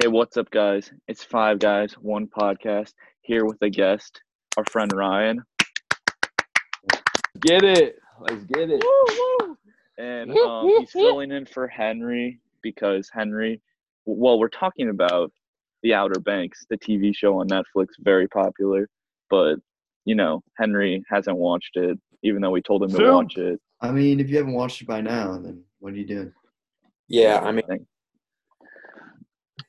Hey, what's up, guys? It's Five Guys, One Podcast, here with a guest, our friend Ryan. Get it. Let's get it. And um, he's filling in for Henry because Henry, well, we're talking about The Outer Banks, the TV show on Netflix, very popular. But, you know, Henry hasn't watched it, even though we told him to watch it. I mean, if you haven't watched it by now, then what are you doing? Yeah, I mean,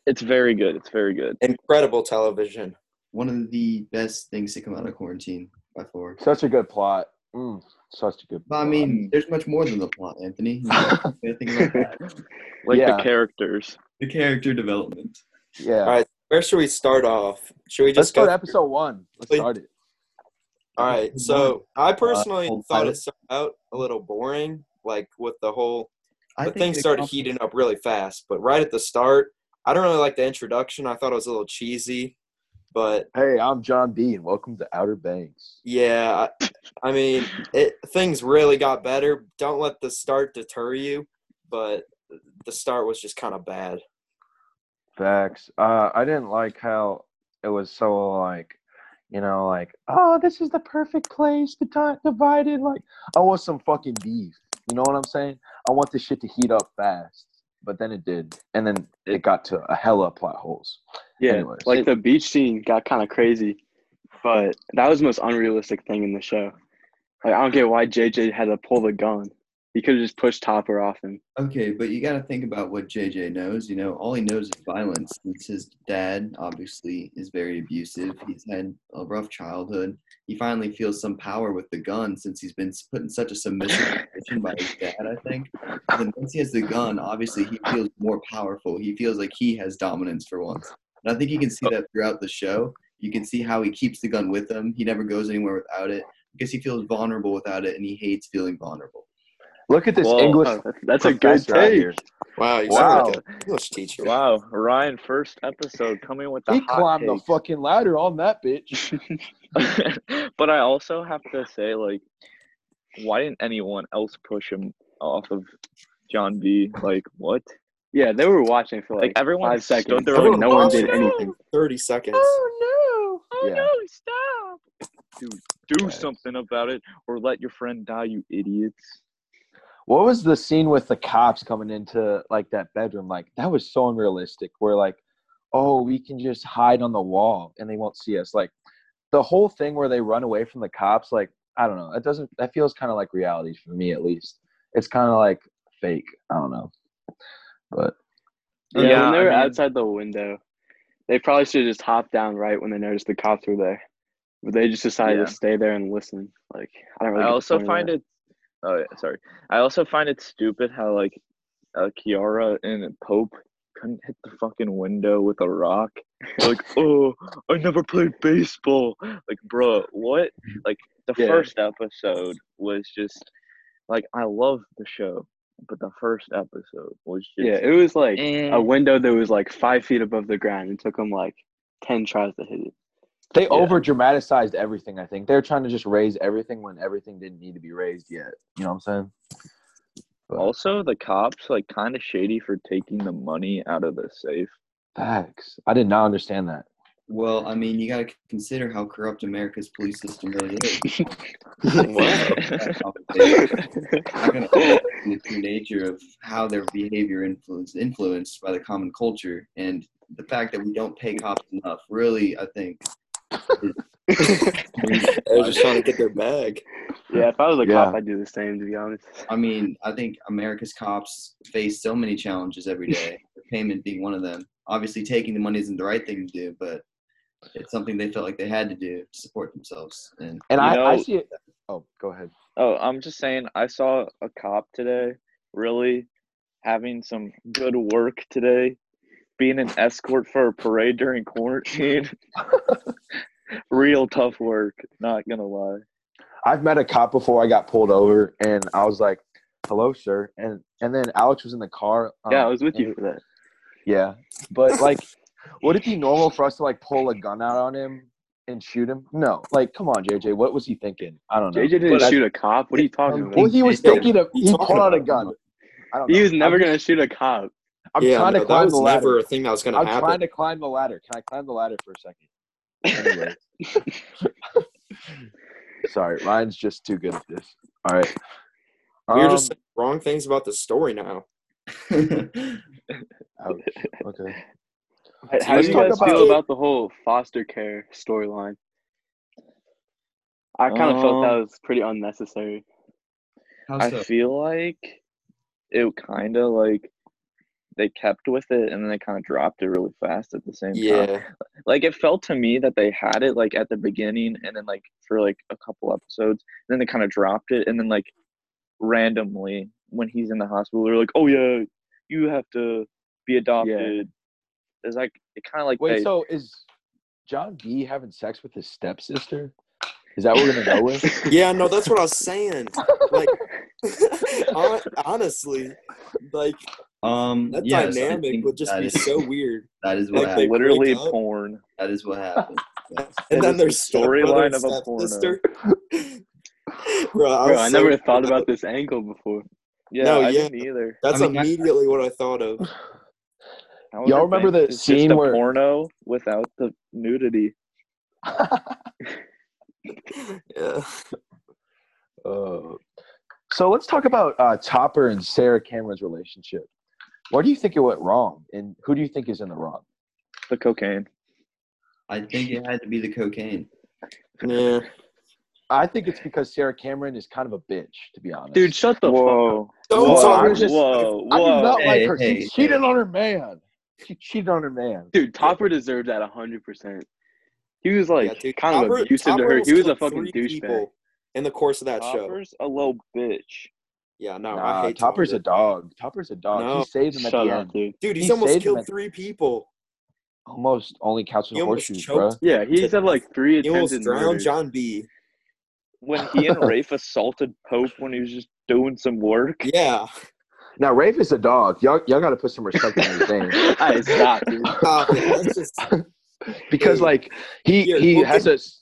It's very good. It's very good. incredible television. One of the best things to come out of quarantine by far. Such a good plot. Mm, such a good. But I mean, there's much more than the plot, Anthony. You gotta think about that. Like Yeah. the characters. The character development. yeah. All right, where should we start off? Should we just Let's just go? start episode one. Let's Please. start it. All right. So I personally whole thought pilot. it started out a little boring, like with the whole. I The think things started heating up really fast, but right at the start, I don't really like the introduction. I thought it was a little cheesy, but Hey, I'm John B, and welcome to Outer Banks. yeah, I, I mean, it things really got better. Don't let the start deter you, but the start was just kind of bad. Facts. Uh, I didn't like how it was so like, you know, like, oh, this is the perfect place to di- divided. Like, I want some fucking beef. You know what I'm saying? I want this shit to heat up fast. But then it did, and then it got to a hella plot holes. Yeah, Anyways. like the beach scene got kind of crazy, but that was the most unrealistic thing in the show. Like I don't get why JJ had to pull the gun. He could have just pushed Topper off him. Okay, but you got to think about what JJ knows. You know, all he knows is violence. Since his dad obviously is very abusive, he's had a rough childhood. He finally feels some power with the gun since he's been put in such a submissive position by his dad. I think. And once he has the gun, obviously he feels more powerful. He feels like he has dominance for once. And I think you can see that throughout the show. You can see how he keeps the gun with him. He never goes anywhere without it because he feels vulnerable without it, and he hates feeling vulnerable. Look at this Whoa. English. Oh, that's a good professor out take. here. Wow, you Wow. like English teacher. Wow, Ryan, first episode coming with the He hot climbed the fucking ladder on that bitch. but I also have to say, like, why didn't anyone else push him off of John B? Like, what? Yeah, they were watching for like, Like, everyone five seconds. there oh, like, no one "Oh, did no." anything. Thirty seconds. Oh no! Oh Yeah. no, stop! Dude, do Right. something about it, or let your friend die, you idiots. What was the scene with the cops coming into like that bedroom? Like that was so unrealistic. Where like, oh, we can just hide on the wall and they won't see us. Like the whole thing where they run away from the cops. Like I don't know. It doesn't. That feels kind of like reality for me at least. It's kind of like fake. I don't know. But Yeah, Yeah, when they I were mean- outside the window, they probably should have just hopped down right when they noticed the cops were there. But they just decided Yeah. to stay there and listen. Like I don't really. I also point of find that. it. Oh yeah, sorry. I also find it stupid how like uh, Kiara and Pope couldn't hit the fucking window with a rock. Like, oh, I never played baseball. Like, bruh, what? Like the Yeah. first episode was just like I love the show, but the first episode was just Yeah, it was like eh. a window that was like five feet above the ground. and took them like ten tries to hit it. They Yeah. over dramatized everything. I think they're trying to just raise everything when everything didn't need to be raised yet. You know what I'm saying? But Also, the cops like kind of shady for taking the money out of the safe. facts. I did not understand that. Well, I mean, you got to consider how corrupt America's police system really is. I'm not gonna the true nature of how their behavior influence influenced by the common culture and the fact that we don't pay cops enough. Really, I think. They're just trying to get their bag. Yeah, if I was a Yeah. cop, I'd do the same. To be honest. I mean, I think America's cops face so many challenges every day. Payment being one of them. Obviously, taking the money isn't the right thing to do, but it's something they felt like they had to do to support themselves. And And You I, I see it. Oh, go ahead. Oh, I'm just saying, I saw a cop today really having some good work today, being an escort for a parade during quarantine. Real tough work, not gonna lie. I've met a cop before I got pulled over, and I was like, "Hello, sir," and and then Alex was in the car. yeah, I um, was with you for that. Yeah, but like, would it be normal for us to like pull a gun out on him and shoot him? No, like, come on, JJ, what was he thinking? I don't know. JJ didn't But shoot a cop. What are you talking Um, about? Well, he was thinking of he pulled out a gun. I don't know. He was never I'm gonna shoot a cop. I'm yeah, trying no, to that climb was the ladder. never a thing that was going to I'm trying to climb the ladder. Can I climb the ladder for a second? Anyway. Sorry, Ryan's just too good at this. All right. We're Um, just saying wrong things about the story now. ouch. Okay. How do you guys about- feel about the whole foster care storyline? I kind of felt that Um, was pretty unnecessary. How I feel like it kind of like they kept with it and then they kind of dropped it really fast at the same time. Yeah. Like it felt to me that they had it like at the beginning and then like for like a couple episodes, and then they kind of dropped it and then like randomly when he's in the hospital they're like, "Oh yeah, you have to be adopted." It's like it kind of like Wait, they, so is John B having sex with his stepsister? Is that what we're gonna go with? Yeah, no, that's what I was saying. Like, honestly, like Um, that yes, dynamic think would just be is- so weird. That is what like happened. literally porn. That is what happened. Yes. And It then there's storyline of a porn. porno. Bro, I, Bro, I so never thought freaked about this angle before. Yeah, No, I yeah. didn't either. That's I mean, I- immediately what I thought of. Y'all remember thing. the It's scene just a where- porno without the nudity. Yeah. Uh, so let's talk about uh, Topper and Sarah Cameron's relationship. Where do you think it went wrong, and who do you think is in the wrong? The cocaine. I think it had to be the cocaine. Yeah. I think it's because Sarah Cameron is kind of a bitch, to be honest. Dude, shut the fuck up. Whoa. Don't Whoa, I'm just- whoa, I do whoa. not like her. hey, she cheated hey. on her man. She cheated on her man. Dude, Topper deserved that hundred percent. He was like yeah, dude. kind of Topper- abusive to her. almost He was a killed fucking douchebag. in the course of that show. Topper's a little bitch. Yeah, no, I Nah, hate Topper's a dog. Topper's a dog. No, he saved him at Shut the up, end. dude. Dude, he's He almost saved him killed at- three people. Almost only counts in He almost horseshoes, bro. choked. Yeah, he's had like three He almost drowned murders. John B. When he and Rafe assaulted Pope when he was just doing some work. Yeah. Now Rafe is a dog. Y'all, y'all got to put some respect on his name I stop, dude. Stop it. Just, because, Hey, like, he here, he has get- a. s-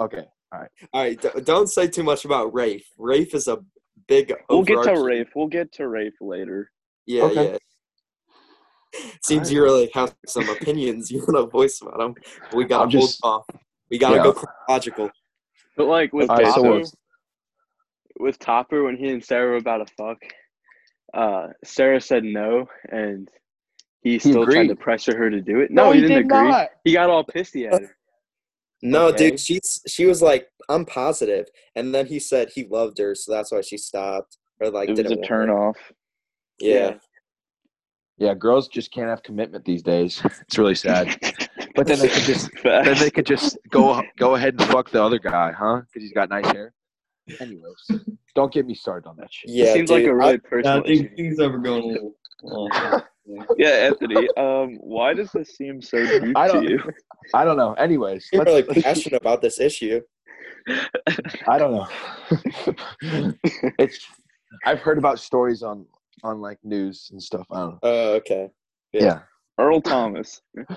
Okay, all right, d- don't say too much about Rafe. Rafe is a big. We'll get to overarching- Rafe. We'll get to Rafe later. Yeah, Okay. yeah. Seems you really have some opinions you want to voice about him. We gotta I'm hold just- off. We gotta Yeah. go chronological. But like with All right, so Topper, what's- with Topper when he and Sarah were about to fuck, uh, Sarah said no, and he still tried to pressure her to do it. No, he, didn't did agree. not. He got all pissy at her. No, Okay. dude, she's she was like, I'm positive, and then he said he loved her, so that's why she stopped. Or like, It was a turn her. off. Yeah. Yeah, girls just can't have commitment these days. It's really sad. But then they could just then they could just go go ahead and fuck the other guy, huh? Because he's got nice hair. Anyways, don't get me started on that shit. Yeah, it seems dude, like a I- really Yeah, personal I think issue. things are going a little. Off. Yeah, Anthony. Um, why does this seem so deep I to don't- you? I don't know. Anyways, you're let's- really passionate about this issue. I don't know. it's I've heard about stories on on like news and stuff. I don't know. Oh, okay. Yeah. Earl Thomas.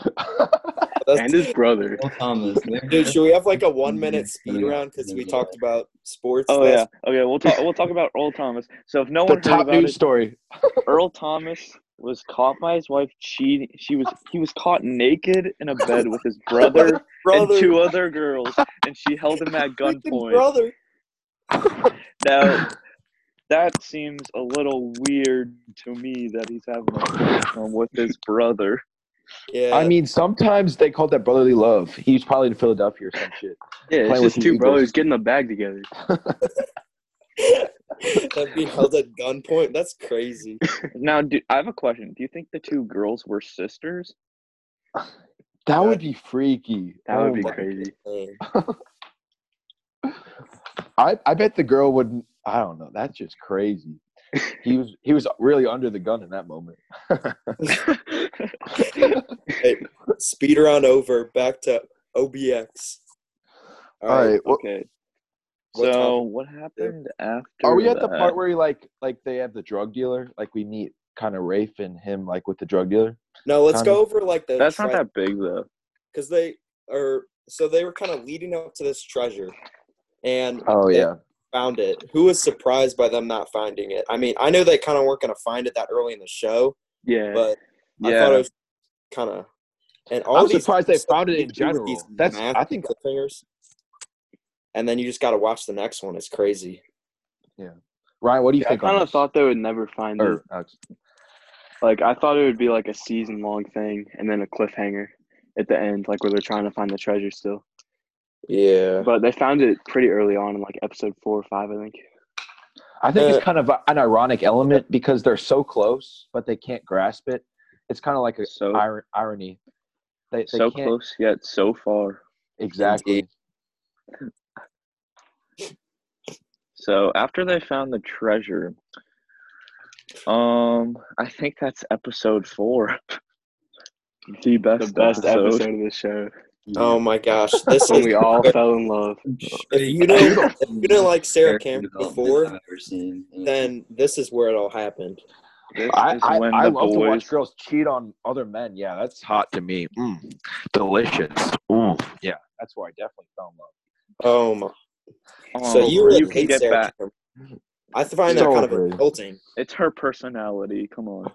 And his brother. Earl Thomas. dude, should we have like a one minute speed round because we talked about sports? Oh last- yeah. Okay, we'll talk. We'll talk about Earl Thomas. So if no the one heard top about news it, story. Earl Thomas was caught by his wife cheating. She was he was caught naked in a bed with his brother, brother, and two other girls, and she held him at gunpoint. brother. Now, that seems a little weird to me that he's having a threesome with his brother. Yeah, I mean, sometimes they call that brotherly love. He was probably in Philadelphia or some shit. Yeah, it's just two Eagles. brothers getting a bag together. that being held at gunpoint. That's crazy. Now, do, I have a question. Do you think the two girls were sisters? That would be freaky. That would Oh be crazy. I I bet the girl wouldn't. I don't know. That's just crazy. He was he was really under the gun in that moment. Hey, speed round over. Back to OBX. All right. Well, okay. What So topic? what happened after? are we at the part where he like like they have the drug dealer? Like we meet kind of Rafe and him like with the drug dealer. No, let's Kinda. go over like the. That's not that big though. because they are. So they were kind of leading up to this treasure, and Oh they yeah. Found it. Who was surprised by them not finding it? I mean, I know they kind of weren't going to find it that early in the show, Yeah. but I Yeah. thought it was kind of. And all I'm surprised they found it in general. these That's- I massive think- cliffhangers. And then you just got to watch the next one. It's crazy. Yeah. Ryan, what do you I think? I kind of thought they would never find it. Oh, or, Alex, Like I thought it would be like a season long thing and then a cliffhanger at the end, like where they're trying to find the treasure still. Yeah. But they found it pretty early on in like episode four or five, I think. I think Uh, it's kind of an ironic element because they're so close, but they can't grasp it. It's kind of like a So ir- irony. They, they so can't close yet so far. exactly. So after they found the treasure, um, I think that's episode four. the best, The best episode. episode of the show. Oh my gosh, this When is we all fell in love. If you didn't, if you didn't like Sarah Character Cameron before, I've ever seen. And then this is where it all happened. This I, I, when I the love to watch girls cheat on other men. Yeah, that's hot to me. Mm, delicious. Ooh, yeah, that's where I definitely fell in love. Oh my! Oh, so you really you can hate get Sarah back. Cameron. I find that So kind of overrated. insulting. It's her personality. Come on.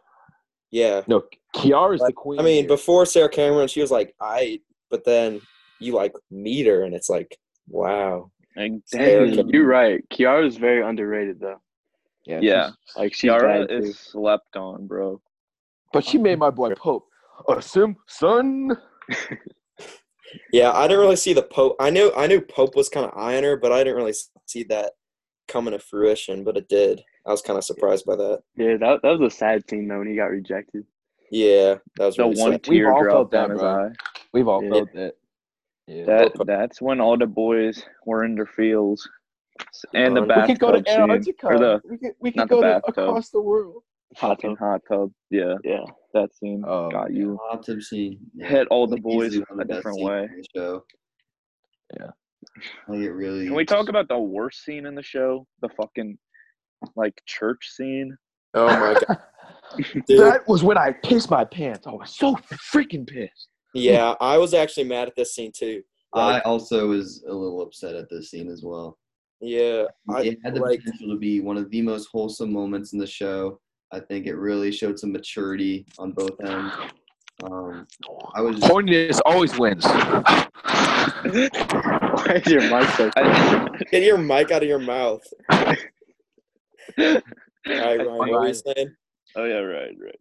Yeah, No, Kiara's the queen. I mean, here. before Sarah Cameron, she was like, I. But then you like meet her, and it's like, wow. And dang, You're right. Kiara's very underrated though. yeah, yeah, Like she's Kiara bad too. is slept on, bro. but she made my boy Pope a sim son. Yeah, I didn't really see the Pope. I knew I knew Pope was kind of eyeing her, but I didn't really see that coming to fruition. But it did. I was kind of surprised by that. Yeah, that that was a sad scene though when he got rejected. Yeah, that was The really one. We've all tear felt dropped that, down his bro. eye. We've all Yeah. felt that. Yeah. That that's when all the boys were in their fields, and the Um, we could go to scene, Antarctica. or the we could, we could not the go to, across the world. Hot fucking tub. hot tub. Yeah, Yeah. that scene Oh, got you. Hot tub scene. yeah. Hit all the boys easily one a the different way. in the show. Yeah. Like it really. Can we talk about the worst scene in the show? The fucking like church scene. Oh my god, dude. That was when I pissed my pants. I was so freaking pissed. Yeah, I was actually mad at this scene too. I also was a little upset at this scene as well. yeah, I, it had the like, potential to be one of the most wholesome moments in the show. I think it really showed some maturity on both ends. Um, I was Horniness always wins. Why is your mic so get your mic out of your mouth. All right, Ryan, what were you saying? Oh yeah, right, right.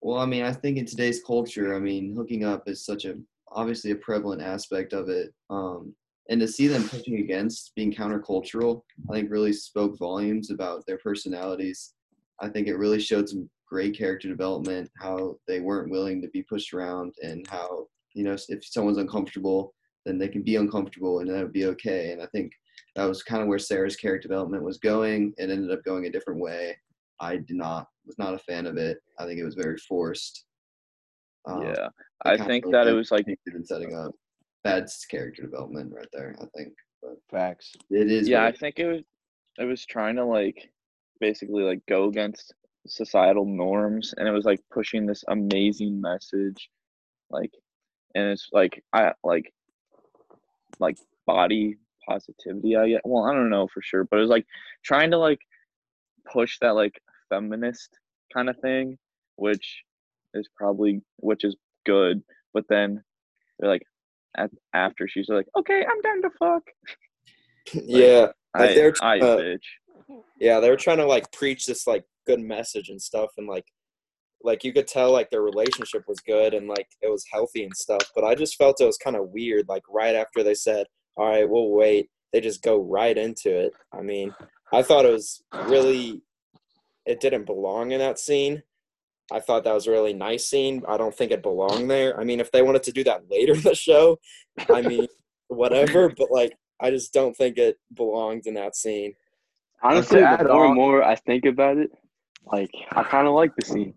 Well, I mean, I think in today's culture, I mean, hooking up is such a obviously a prevalent aspect of it. Um, and to see them pushing against being countercultural, I think really spoke volumes about their personalities. I think it really showed some great character development, how they weren't willing to be pushed around, and how you know if someone's uncomfortable, then they can be uncomfortable, and that would be okay. And I think that was kind of where Sarah's character development was going. It ended up going a different way. I did not was not a fan of it. I think it was very forced. Um, yeah, I think that it was like painted and setting up bad character development right there. I think, but Facts. it is. yeah, what I think it was it was trying to like basically like go against societal norms and it was like pushing this amazing message like and it's like I like like body positivity I get well I don't know for sure but it was like trying to like push that like feminist kind of thing which is probably which is good but then they're like at, after she's like okay I'm down to fuck Yeah, Like, I, they're I bitch yeah, they were trying to like preach this like good message and stuff, and like, like you could tell like their relationship was good and like it was healthy and stuff. But I just felt it was kind of weird. Like right after they said, "All right, we'll wait," they just go right into it. I mean, I thought it was really, it didn't belong in that scene. I thought that was a really nice scene. I don't think it belonged there. I mean, if they wanted to do that later in the show, I mean, whatever. But like, I just don't think it belonged in that scene. Honestly, the more and more I think about it, like I kind of like the scene.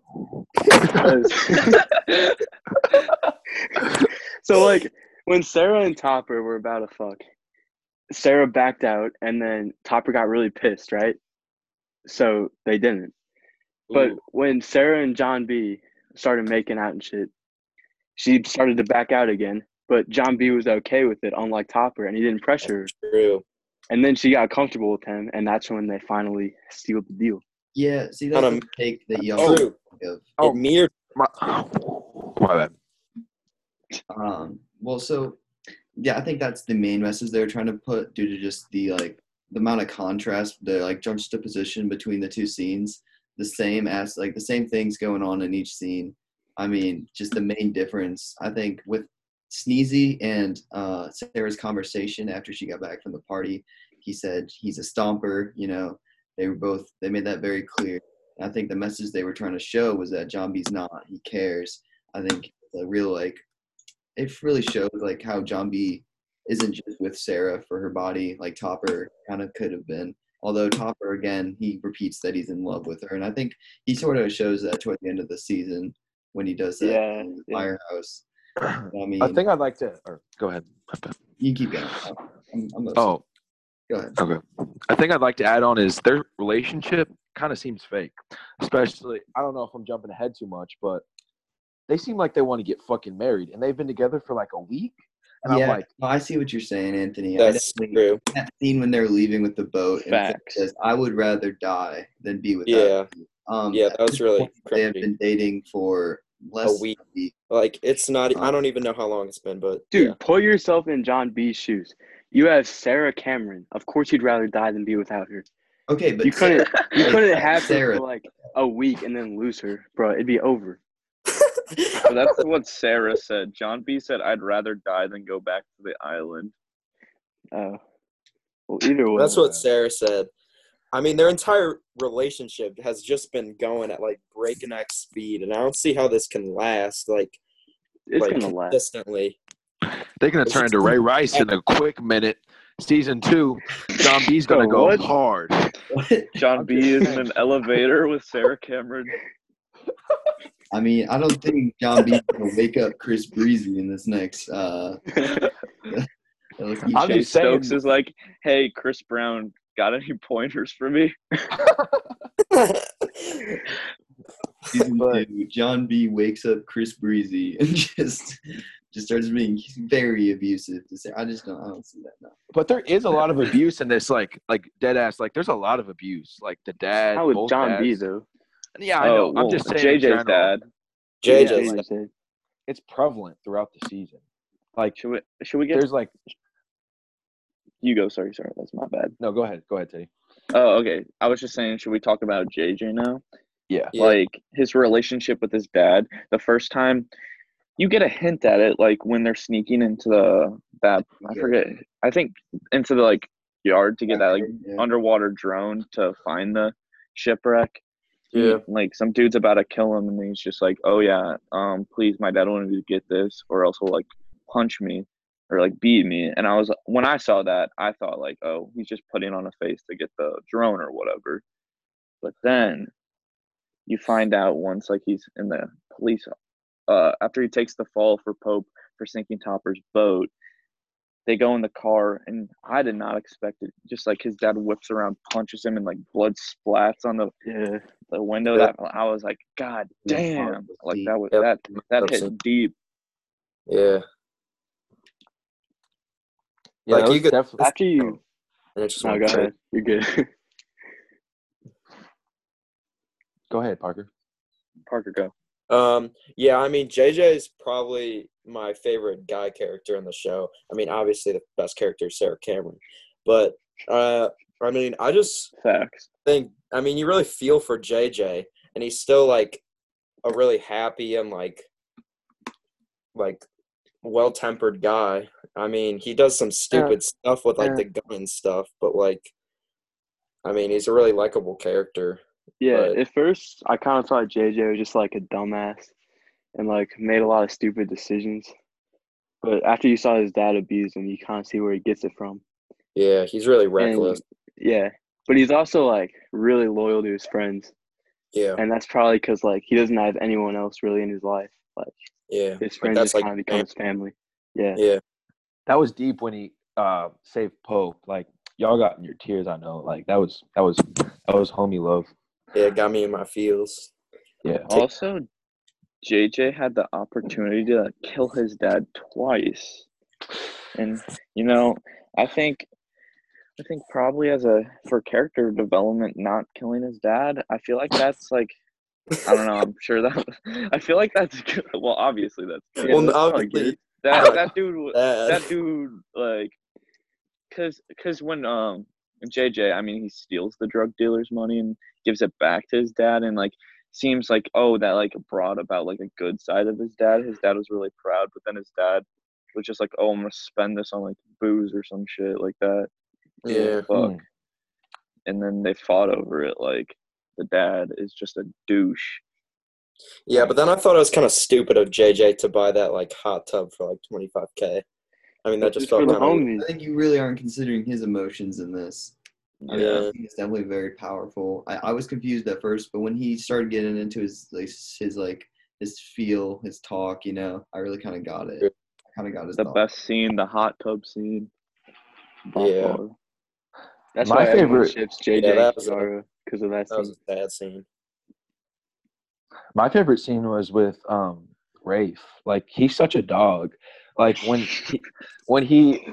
so like when Sarah and Topper were about to fuck, Sarah backed out, and then Topper got really pissed, right? So they didn't. But Ooh. when Sarah and John B started making out and shit, she started to back out again. But John B was okay with it, unlike Topper, and he didn't pressure her. True. And then she got comfortable with him, and that's when they finally sealed the deal. yeah, see, that's a take that y'all. Oh, don't give. Oh. It mirrored My, my bad. Um, well, so yeah, I think that's the main message they're trying to put due to just the like the amount of contrast, the like juxtaposition between the two scenes. The same as like the same things going on in each scene. I mean, just the main difference I think with Wheezie and uh, Sarah's conversation after she got back from the party. He said he's a stomper. You know, they were both they made that very clear. And I think the message they were trying to show was that John B's not. He cares. I think the real like it really showed like how John B isn't just with Sarah for her body like Topper kind of could have been. Although Topper again, he repeats that he's in love with her, and I think he sort of shows that toward the end of the season when he does that Yeah, in the yeah. firehouse. I mean, I think I'd like to. Or go ahead. you can keep going. I'm, I'm. Oh, go ahead. Okay. I think I'd like to add on is their relationship kind of seems fake. Especially, I don't know if I'm jumping ahead too much, but they seem like they want to get fucking married, and they've been together for like a week. And yeah, I'm like, no, I see what you're saying, Anthony. I That's definitely- true. that scene when they're leaving with the boat and says, "I would rather die than be with Yeah. Um, Yeah, that was really point, They have been dating for less week. Than a week. Like it's not. I Um, don't even know how long it's been, but Dude, yeah. put yourself in John B's shoes. You have Sarah Cameron. Of course, you'd rather die than be without her. Okay, but You couldn't. You couldn't have her Sarah. for like a week and then lose her, bro. It'd be over. So that's what Sarah said. John B said, "I'd rather die than go back to the island." Uh, well, either way. That's what Sarah said. I mean, their entire relationship has just been going at like breakneck speed, and I don't see how this can last. Like, It's like gonna last. consistently. they're gonna turn to Ray Rice in a quick minute. Season two, John B's gonna go what? hard. John B is in an elevator with Sarah Cameron. I mean, I don't think John B's gonna wake up Chris Breezy in this next. Uh, I'm just saying- Stokes is like, "Hey, Chris Brown, got any pointers for me?" season But- two, John B wakes up Chris Breezy and just just starts being very abusive to say, I just don't, I don't see that now. But there is a lot of abuse in this, like, like dead ass. Like, there's a lot of abuse. Like the dad. How would both John B though? Yeah, I know. Oh, well, I'm just saying. in JJ's general, dad. Yeah, JJ's like- He. It's prevalent throughout the season. Like, Should we? Should we get? there's like, You go. Sorry, sorry. That's my bad. no, go ahead, go ahead, Teddy. Oh, okay. I was just saying, should we talk about JJ now? Yeah. Yeah. Like his relationship with his dad. The first time, you get a hint at it, like when they're sneaking into the that I forget. I think into the like yard to get that like Yeah. underwater drone to find the shipwreck. Yeah. like some dude's about to kill him, and he's just like, "Oh yeah, um, please, my dad wanted me to get this, or else he'll like punch me or like beat me." And I was when I saw that, I thought like, "Oh, he's just putting on a face to get the drone or whatever." But then you find out once like he's in the police, uh, after he takes the fall for Pope for sinking Topper's boat. They go in the car, and I did not expect it. Just like his dad whips around, punches him, and like blood splats on the Yeah. the window Yeah. that I was like, God damn! Like see. that was Yep. that that Upset. hit deep. Yeah. Yeah, Like, you was could- definitely. After you. And it's just No, go crazy. ahead. You're good. Go ahead, Parker. Parker, go. Um, yeah, I mean, JJ is probably my favorite guy character in the show. I mean, obviously the best character is Sarah Cameron, but uh, I mean, I just Facts. think, I mean, you really feel for JJ, and he's still like a really happy and like, like, well-tempered guy. I mean, he does some stupid stuff with like Yeah. the gun and stuff, but like, I mean, he's a really likable character. Yeah, Right. at first I kind of thought JJ was just like a dumbass and like made a lot of stupid decisions. But after you saw his dad abuse him, you kind of see where he gets it from. Yeah, he's really reckless. Yeah, but he's also like really loyal to his friends, yeah, and that's probably because like he doesn't have anyone else really in his life. Like yeah. his friends that's just like kind of become his family. Yeah, Yeah, That was deep when he uh saved Pope. Like y'all got in your tears. I know. Like that was that was that was homie love. Yeah, got me in my feels. Yeah. Also, JJ had the opportunity to kill his dad twice, and you know, I think, I think probably as a for character development, not killing his dad, I feel like that's like I don't know. I'm sure that. I feel like that's good. Well, obviously that's good. Well, That's obviously, good. that that dude. Dad. That dude like, cause cause when um JJ, I mean, he steals the drug dealer's money and gives it back to his dad, and like seems like oh that like brought about like a good side of his dad. His dad was really proud, but then his dad was just like, oh, I'm gonna spend this on like booze or some shit like that. yeah. Fuck. Hmm. And then they fought over it. Like the dad is just a douche. Yeah, but then I thought it was kind of stupid of JJ to buy that like hot tub for like 25k. I mean, that just Just for felt kind of. I think you really aren't considering his emotions in this. I mean, Yeah. I think it's definitely very powerful. I, I was confused at first, but when he started getting into his like his like his feel, his talk, you know, I really kind of got it. I kind of got his The thought. best scene, the hot tub scene. by Yeah. far. That's My why favorite- ships JJ Yeah, that was because of that that was a bad scene. My favorite scene was with um Rafe. Like he's such a dog. Like when he, when he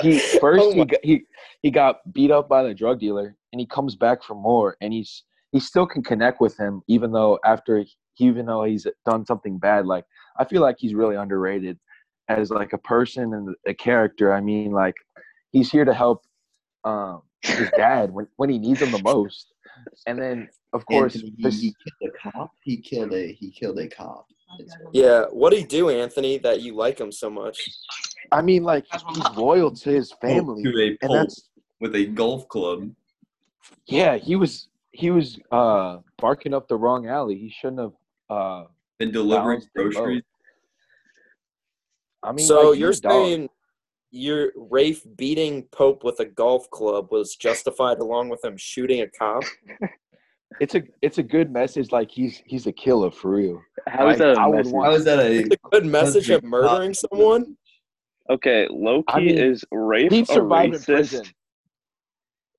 he first Oh he got, he he got beat up by the drug dealer and he comes back for more and he's he still can connect with him even though after even though he's done something bad. Like I feel like he's really underrated as like a person and a character. I mean like he's here to help um his dad when when he needs him the most. And then of course he, he killed a cop. He killed a he killed a cop. It's- Yeah, what do you do, Anthony, that you like him so much? I mean, like he's loyal to his family, to a and that's with a golf club. yeah. He was he was uh barking up the wrong alley. He shouldn't have. uh And delivering groceries. I mean, so like, you're a saying your Rafe beating Pope with a golf club was justified along with him shooting a cop? it's a it's a good message. Like he's he's a killer for real. How is Like, that a I would want- How is that a a good message of murdering someone? Okay, Loki I mean, is Rafe He'd a racist.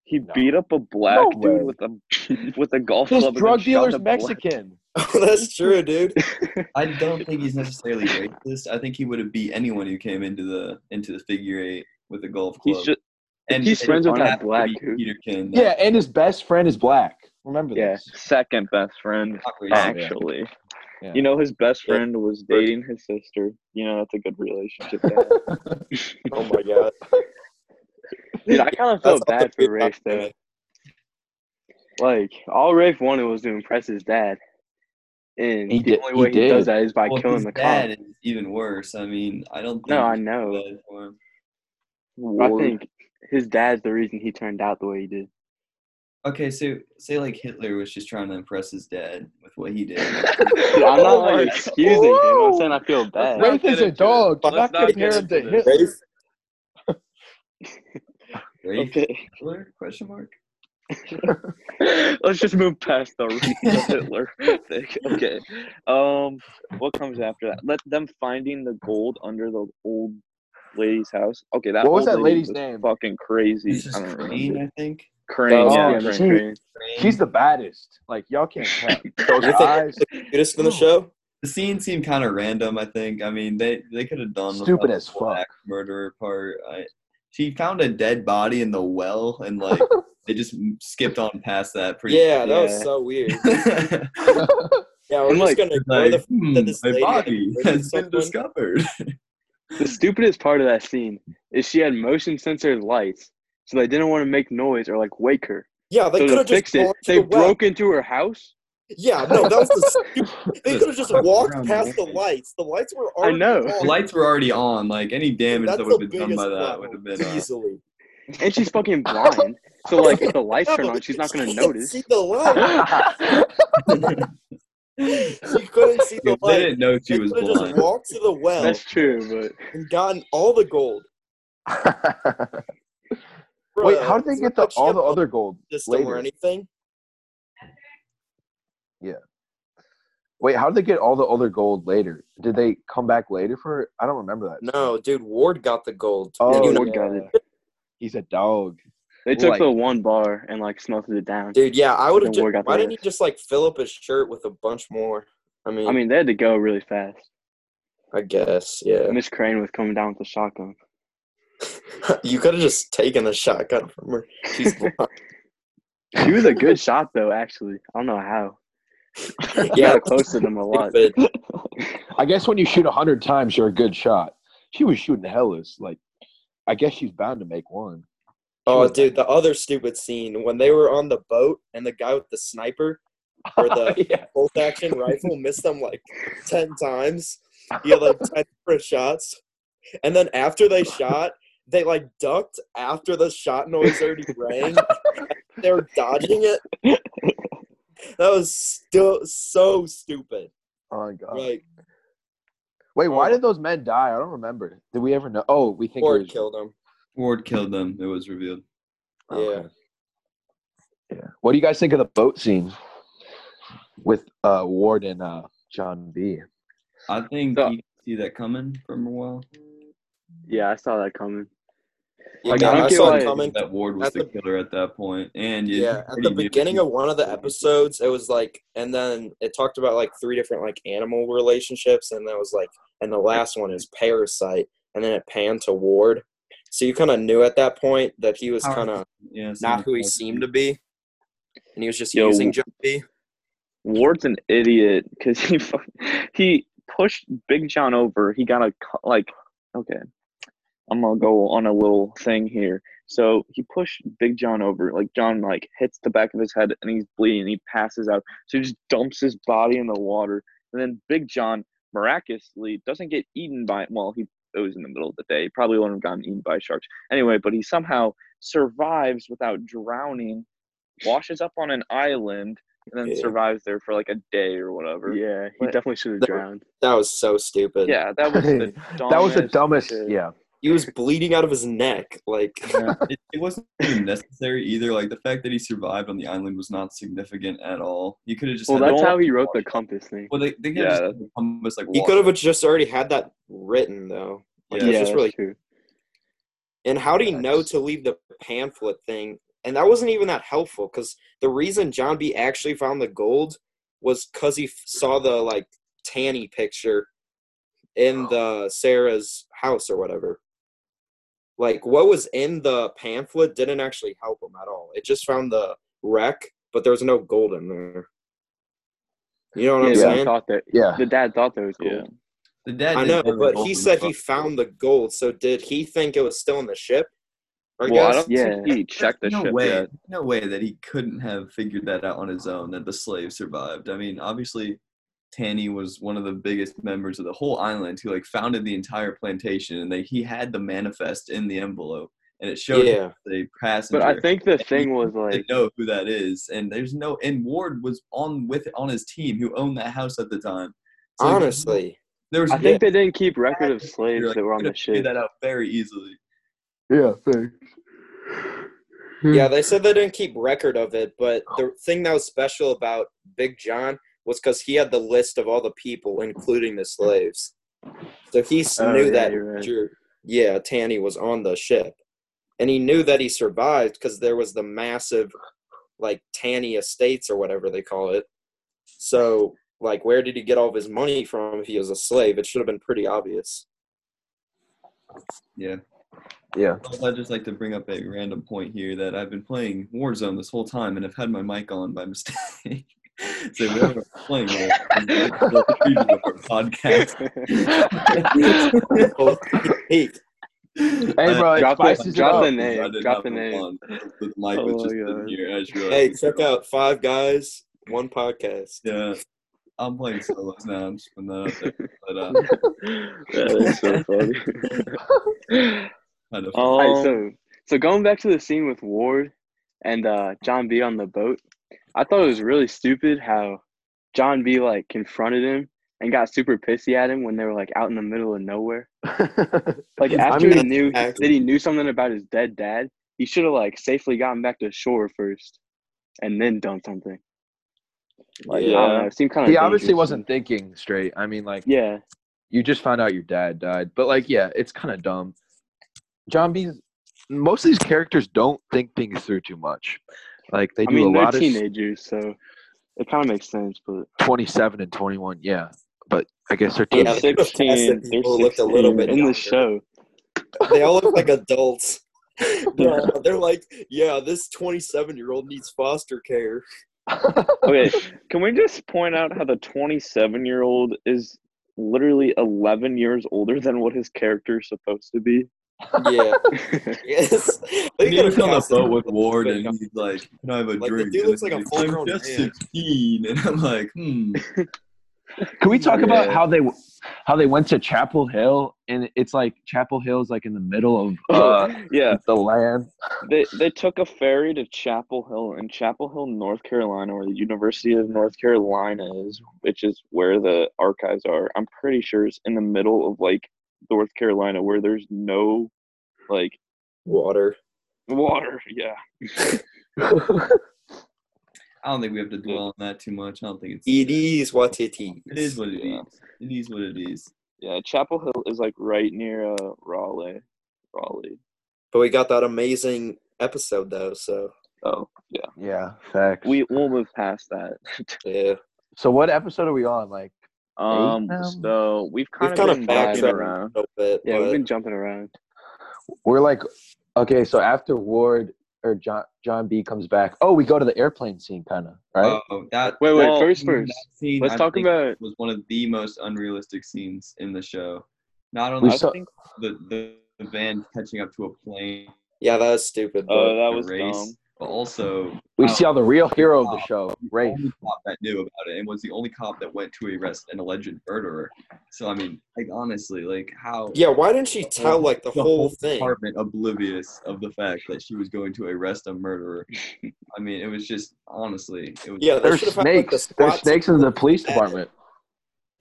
He No. beat up a black No dude with a with a golf This club. and then drug shot dealer's a Mexican. Oh, that's true, dude. I don't think he's necessarily racist. I think he would have beat anyone who came into the into the figure eight with a golf club. He's just and he's it friends with that have to black be dude. Peterkin. Yeah, and his best friend is black. Remember Yeah. this. second best friend. Not racist. yeah. Actually, Yeah. you know his best Yeah. friend was dating his sister. You know that's a good relationship. Oh my god. Dude, I kind of felt That's bad for good Rafe though. Like all Rafe wanted was to impress his dad, and He the did- only way he, does that is by Well, killing his the dad cop. is even worse. I mean, I don't. Think No, I know. felt bad for him. But I think his dad's the reason he turned out the way he did. Okay, so say like Hitler was just trying to impress his dad with what he did. Dude, I'm not Oh like my excusing him. I'm saying I feel bad. not Rafe is a dog. it. Do Let's not not compare get him to into this. Hitler. Rafe? Rafe Okay. Hitler? Question mark. Let's just move past the, the Hitler thing. Okay. Um, what comes after that? Let them finding the gold under the old lady's house. Okay, that What was that lady lady's was name? Fucking crazy. This is I don't Crane, remember. I think. Crane. Oh, yeah, yeah, Crane. she- Crane. She's the baddest. Like y'all can't tell. Those You eyes, Cutest in the show? The scene seemed kind of random. I think. I mean, they they could have done Stupid as the fuck. murderer part. I, she found a dead body in the well, and like they just skipped on past that. Pretty Yeah, that was so weird. Yeah, we're I'm just like- gonna ignore like, the hmm, that this a lady body has been someone. discovered. The stupidest part of that scene is she had motion sensor lights, so they didn't want to make noise or like wake her. Yeah, they so could have just it, they the well. broke into her house. Yeah, no, that was the stupid. They could have just walked past the lights. The lights were on. I already know. The lights were already on. Like any damage That's that would the have been done by that would have been. Uh, easily. And she's fucking blind. So like if the lights turn on, she's not gonna can't notice. See the light. She couldn't see the Because they didn't know she They was could have just blind. walked to the well That's true, but and gotten all the gold. Wait, how did they get the, like all the other gold system or anything? Yeah. Wait, how did they get all the other gold later? Did they come back later for it? I don't remember that. No, dude, Ward got the gold. Oh, Did you Ward got it. He's a dog. they took Like- the one bar and like smelted it down. dude, yeah, I would have. then the Why didn't he just like fill up his shirt with a bunch more? I mean, I mean, they had to go really fast. I guess, yeah. Miss Crane was coming down with a shotgun. you could have just taken the shotgun from her. She's blind. She was a good shot though, actually. I don't know how. Yeah, Yeah, close to them a lot. stupid. I guess when you shoot hundred times, you're a good shot. She was shooting hellas. Like, I guess she's bound to make one. Oh, dude, the other stupid scene when they were on the boat and the guy with the sniper or the yeah. bolt action rifle missed them like 10 times. He had like 10 different shots. And then after they shot, they like ducked after the shot noise already rang. they were dodging it. That was still so stupid. Oh my god. Like, Wait, why Oh. did those men die? I don't remember. Did we ever know? Oh, we think it Ford was killed him. Ward killed them. It was revealed. Yeah. Okay. Yeah. What do you guys think of the boat scene with uh, Ward and uh, John B? I think So- you can see that coming from a while. Yeah, I saw that coming. Yeah, Like, man, I don't I saw why- it coming. That Ward was the, the- killer at that point, and Yeah, at the beginning he of one of the episodes, it was like, and then it talked about like three different like animal relationships, and that was like, and the last one is parasite, and then it panned to Ward. So you kind of knew at that point that he was oh. kind of yeah, not who he seemed to be, and he was just Yo, using John B. Ward's an idiot because he he pushed Big John over. He got a like okay. I'm gonna go on a little thing here. So he pushed Big John over. Like John like hits the back of his head and he's bleeding. He passes out. So he just dumps his body in the water. And then Big John miraculously doesn't get eaten by well he it was in the middle of the day. He probably wouldn't have gotten eaten by sharks anyway. But he somehow survives without drowning. Washes up on an island and then Yeah. survives there for like a day or whatever. Yeah, he But- definitely should have drowned. That was so stupid. Yeah, that was the dumbest. that was the dumbest. shit. Yeah. He was bleeding out of his neck. Like, It, it wasn't even necessary either. Like the fact that he survived on the island was not significant at all. You could have just. Well, had that's how he wrote the compass thing. Well, they they Yeah, just the compass like he could have up. just already had that written though. Like, Yeah, it yeah, just that's really true. And how do you Yeah, know to leave the pamphlet thing? And that wasn't even that helpful because the reason John B actually found the gold was because he f- saw the like Tanny picture in oh. the Sarah's house or whatever. Like what was in the pamphlet didn't actually help him at all. It just found the wreck, but there was no gold in there. You know what Yeah, I'm the saying? thought that. Yeah. The dad thought that was cool. Yeah. The dad. I know, but he said he found the gold. So did he think it was still in the ship? I Well, I don't Yeah. think he checked the no ship way, yet. no way that he couldn't have figured that out on his own. That the slave survived. I mean, obviously, Tanny was one of the biggest members of the whole island who like founded the entire plantation, and they he had the manifest in the envelope, and it showed Yeah. the passenger. But I think the thing was like, didn't know who that is, and there's no. And Ward was on with on his team who owned that house at the time. So Honestly. there was. I think they didn't keep record of slaves like, that were on the ship. that out very easily. Yeah. Thanks. Yeah, they said they didn't keep record of it, but the thing that was special about Big John was because he had the list of all the people, including the slaves. So he Oh, knew yeah, that, right. Jer- yeah, Tanny was on the ship. And he knew that he survived because there was the massive, like, Tanny Estates or whatever they call it. So, like, where did he get all of his money from if he was a slave? It should have been pretty obvious. Yeah. Yeah. I'd just like to bring up a random point here that I've been playing Warzone this whole time and I've had my mic on by mistake. so we are playing it. the preview of our podcast. Hey, bro, it Drop the- it drop the name, drop the name. on. The mic Oh was just in here. I just realized hey, it check out Five Guys, One Podcast. Yeah. I'm playing solos now. I'm just putting that out there. But, uh, that is so funny. kind of All right, Um, so so going back to the scene with Ward and uh, John B on the boat, I thought it was really stupid how John B like confronted him and got super pissy at him when they were like out in the middle of nowhere. Like I after mean, he knew act- that he knew something about his dead dad, he should have like safely gotten back to shore first and then done something. Like, I don't Yeah. know, it seemed kind of he obviously wasn't thinking straight. I mean, like, Yeah, you just found out your dad died, but like, yeah, it's kind of dumb. John B's. Most of these characters don't think things through too much. Like they I do mean a they're lot of teenagers, so it kind of makes sense. But 27 and 21. Yeah, but I guess they're Yeah, teenagers. the 16, they're people a little bit in younger. the show. They all look like adults. Bro, they're like, yeah, this 27 year old needs foster care. Okay, can we just point out how the 27 year old is literally 11 years older than what his character is supposed to be? Yeah. yes. They He was could've on the boat with Ward, and he's like, "Can I have a Like, the drink?" dude looks he's like a full-grown I'm just man." 16, and I'm like, "Hmm." Can we talk about how they how they went to Chapel Hill and it's like Chapel Hill is like in the middle of uh, yeah, the land. they they took a ferry to Chapel Hill in Chapel Hill, North Carolina, where the University of North Carolina is, which is where the archives are. I'm pretty sure it's in the middle of like North Carolina, where there's no like Water. water. Yeah, I don't think we have to dwell on that too much. I don't think it's. It is what it is. It is what it Yeah. is. It is what it is. yeah. Chapel Hill is like right near uh, Raleigh. Raleigh. But we got that amazing episode though, so Oh yeah, yeah, facts. we we'll move past that. yeah. so what episode are we on? Like Um, so we've We've kind kind of of been bouncing backtracked around. a bit. yeah, we've been jumping around. we're like okay, so after Ward or John John B comes back, oh, we go to the airplane scene, kind of right. Oh, that. Wait, wait, Well, first, first. scene, Let's I talk think, about was one of the most unrealistic scenes in the show. Not only I saw- the, the the van catching up to a plane, yeah, that was stupid. But Oh, that was race, dumb. But also we how see how the real hero of the Wow. show, the Rafe. only cop that knew about it and was the only cop that went to arrest an alleged murderer. So I mean, like honestly, like how yeah, why didn't she tell like the, whole thing? department oblivious of the fact that she was going to arrest a murderer. I mean, it was just honestly, it was Yeah, they There's should have had like the snakes. There's snakes in the police later. department.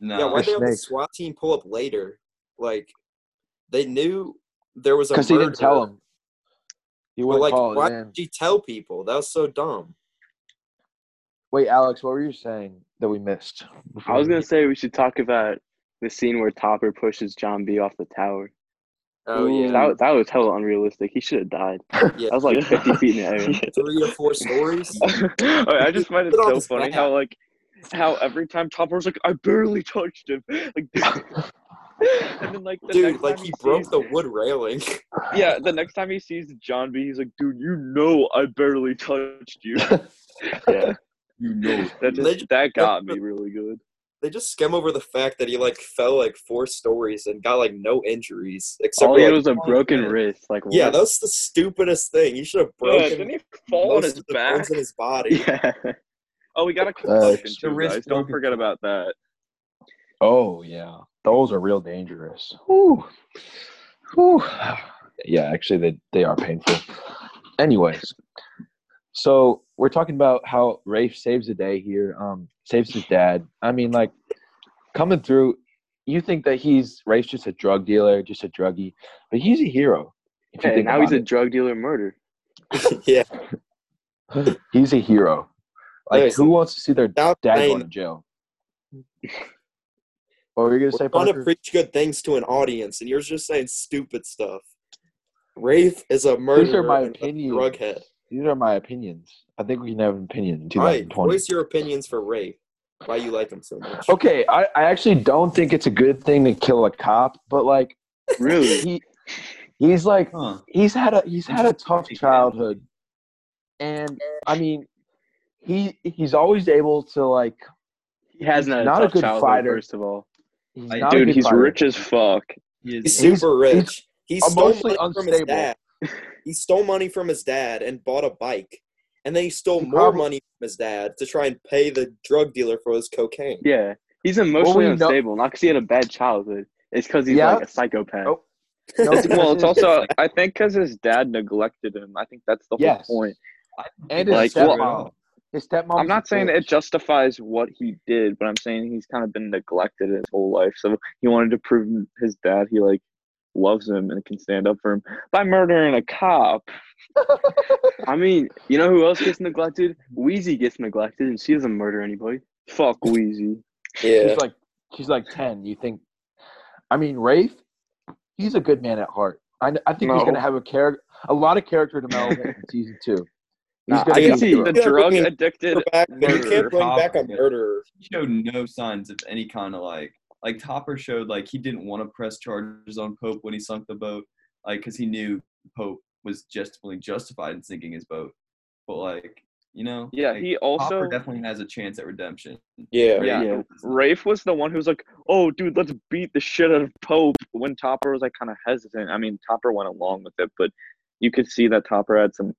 no. Yeah, why There's they the snakes. SWAT team pull up later? Like they knew there was a Because he didn't tell murderer, him. He But wouldn't like, call why it in. did she tell people? That was so dumb. Wait, Alex, what were you saying that we missed? I was gonna say we should talk about the scene where Topper pushes John B off the tower. Oh Ooh. yeah, That, that was hella unrealistic. He should have died. yeah. That was like 50 feet in the air. three or four stories. Alright, I just find it Put it on so funny how like how every time Topper's like, I barely touched him. Like and then like the Dude, next like time he sees- broke the wood railing. Yeah, the next time he sees John B, he's like, dude, you know I barely touched you. Yeah. you know. That just just- that got me really good. they just skim over the fact that he like fell like four stories and got like no injuries except All for he had like, was a broken yeah. wrist. Like yeah, that's the stupidest thing. He should have Yeah, broken didn't he fall on his of back? in his body. yeah. Oh, we got a uh, concussion the too, guys. Don't forget about that. Oh yeah, those are real dangerous. Whew. Whew. Yeah, actually, they they are painful. Anyways, so we're talking about how Rafe saves the day here. Um, saves his dad. I mean, like coming through. You think that he's Rafe's just a drug dealer, just a druggie, but he's a hero. If Hey, now he's a drug dealer murder. yeah, he's a hero. Like, Listen, who wants to see their dad saying- going to jail? What were you gonna we're say, trying to preach good things to an audience, and you're just saying stupid stuff. Rafe is a murderer my and a opinions. drug head. These are my opinions. I think we can have an opinion in All right, 2020. voice your opinions for Rafe. Why you like him so much? Okay, I, I actually don't think it's a good thing to kill a cop, but like Really? he he's like Huh. he's had a he's had a tough childhood. And I mean he he's always able to like He hasn't had a Not a good childhood, fighter. first of all. He's I- Dude, he's fighter. rich as fuck. He He's is, He's- super rich. He stole emotionally money from his dad. He stole money from his dad and bought a bike. And then he stole He more probably- money from his dad to try and pay the drug dealer for his cocaine. Yeah. He's emotionally we know- unstable, not because he had a bad childhood. It's because he's Yeah. like a psychopath. Oh. No, well, it's also I think because his dad neglected him. I think that's the whole point. and his like, stepmom. well, his stepmom. I'm not saying it justifies what he did, but I'm saying he's kind of been neglected his whole life. So he wanted to prove his dad he like loves him and can stand up for him by murdering a cop. I mean, you know who else gets neglected? Wheezie gets neglected, and she doesn't murder anybody. Fuck Wheezie. Yeah. She's like she's like ten. You think? I mean, Rafe, he's a good man at heart. I, I think he's gonna have a character, a lot of character development in season two. He's Nah, gonna I can a see- hero. The drug you- addicted Back, but you can't bring back a Cop. murderer. he showed no signs of any kind of like like Topper showed like he didn't want to press charges on Pope when he sunk the boat, like because he knew Pope was justifiably justified in sinking his boat. But like You know. Yeah, Like, he also Topper definitely has a chance at redemption. Yeah. yeah, Yeah. Rafe was the one who was like, "Oh, dude, let's beat the shit out of Pope." When Topper was like kind of hesitant. I mean, Topper went along with it, but you could see that Topper had some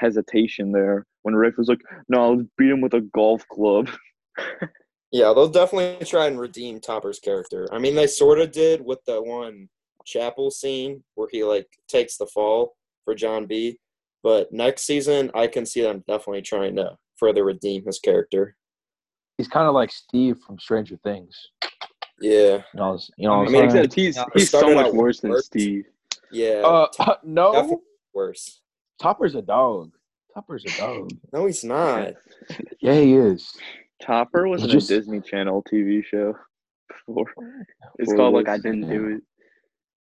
hesitation there when Rafe was like, "No, I'll beat him with a golf club." Yeah, they'll definitely try and redeem Topper's character. I mean, they sort of did with the one chapel scene where he like takes the fall for John B. But next season, I can see them definitely trying to further redeem his character. He's kind of like Steve from Stranger Things. Yeah, You know, you know I mean, saying? Except he's he's so much out worse than. Steve. yeah, Uh, Top- no, worse. Topper's a dog. Topper's a dog. No, he's not. Yeah, he is. Topper was He in just- a Disney Channel TV show. Before, It's called like. I didn't do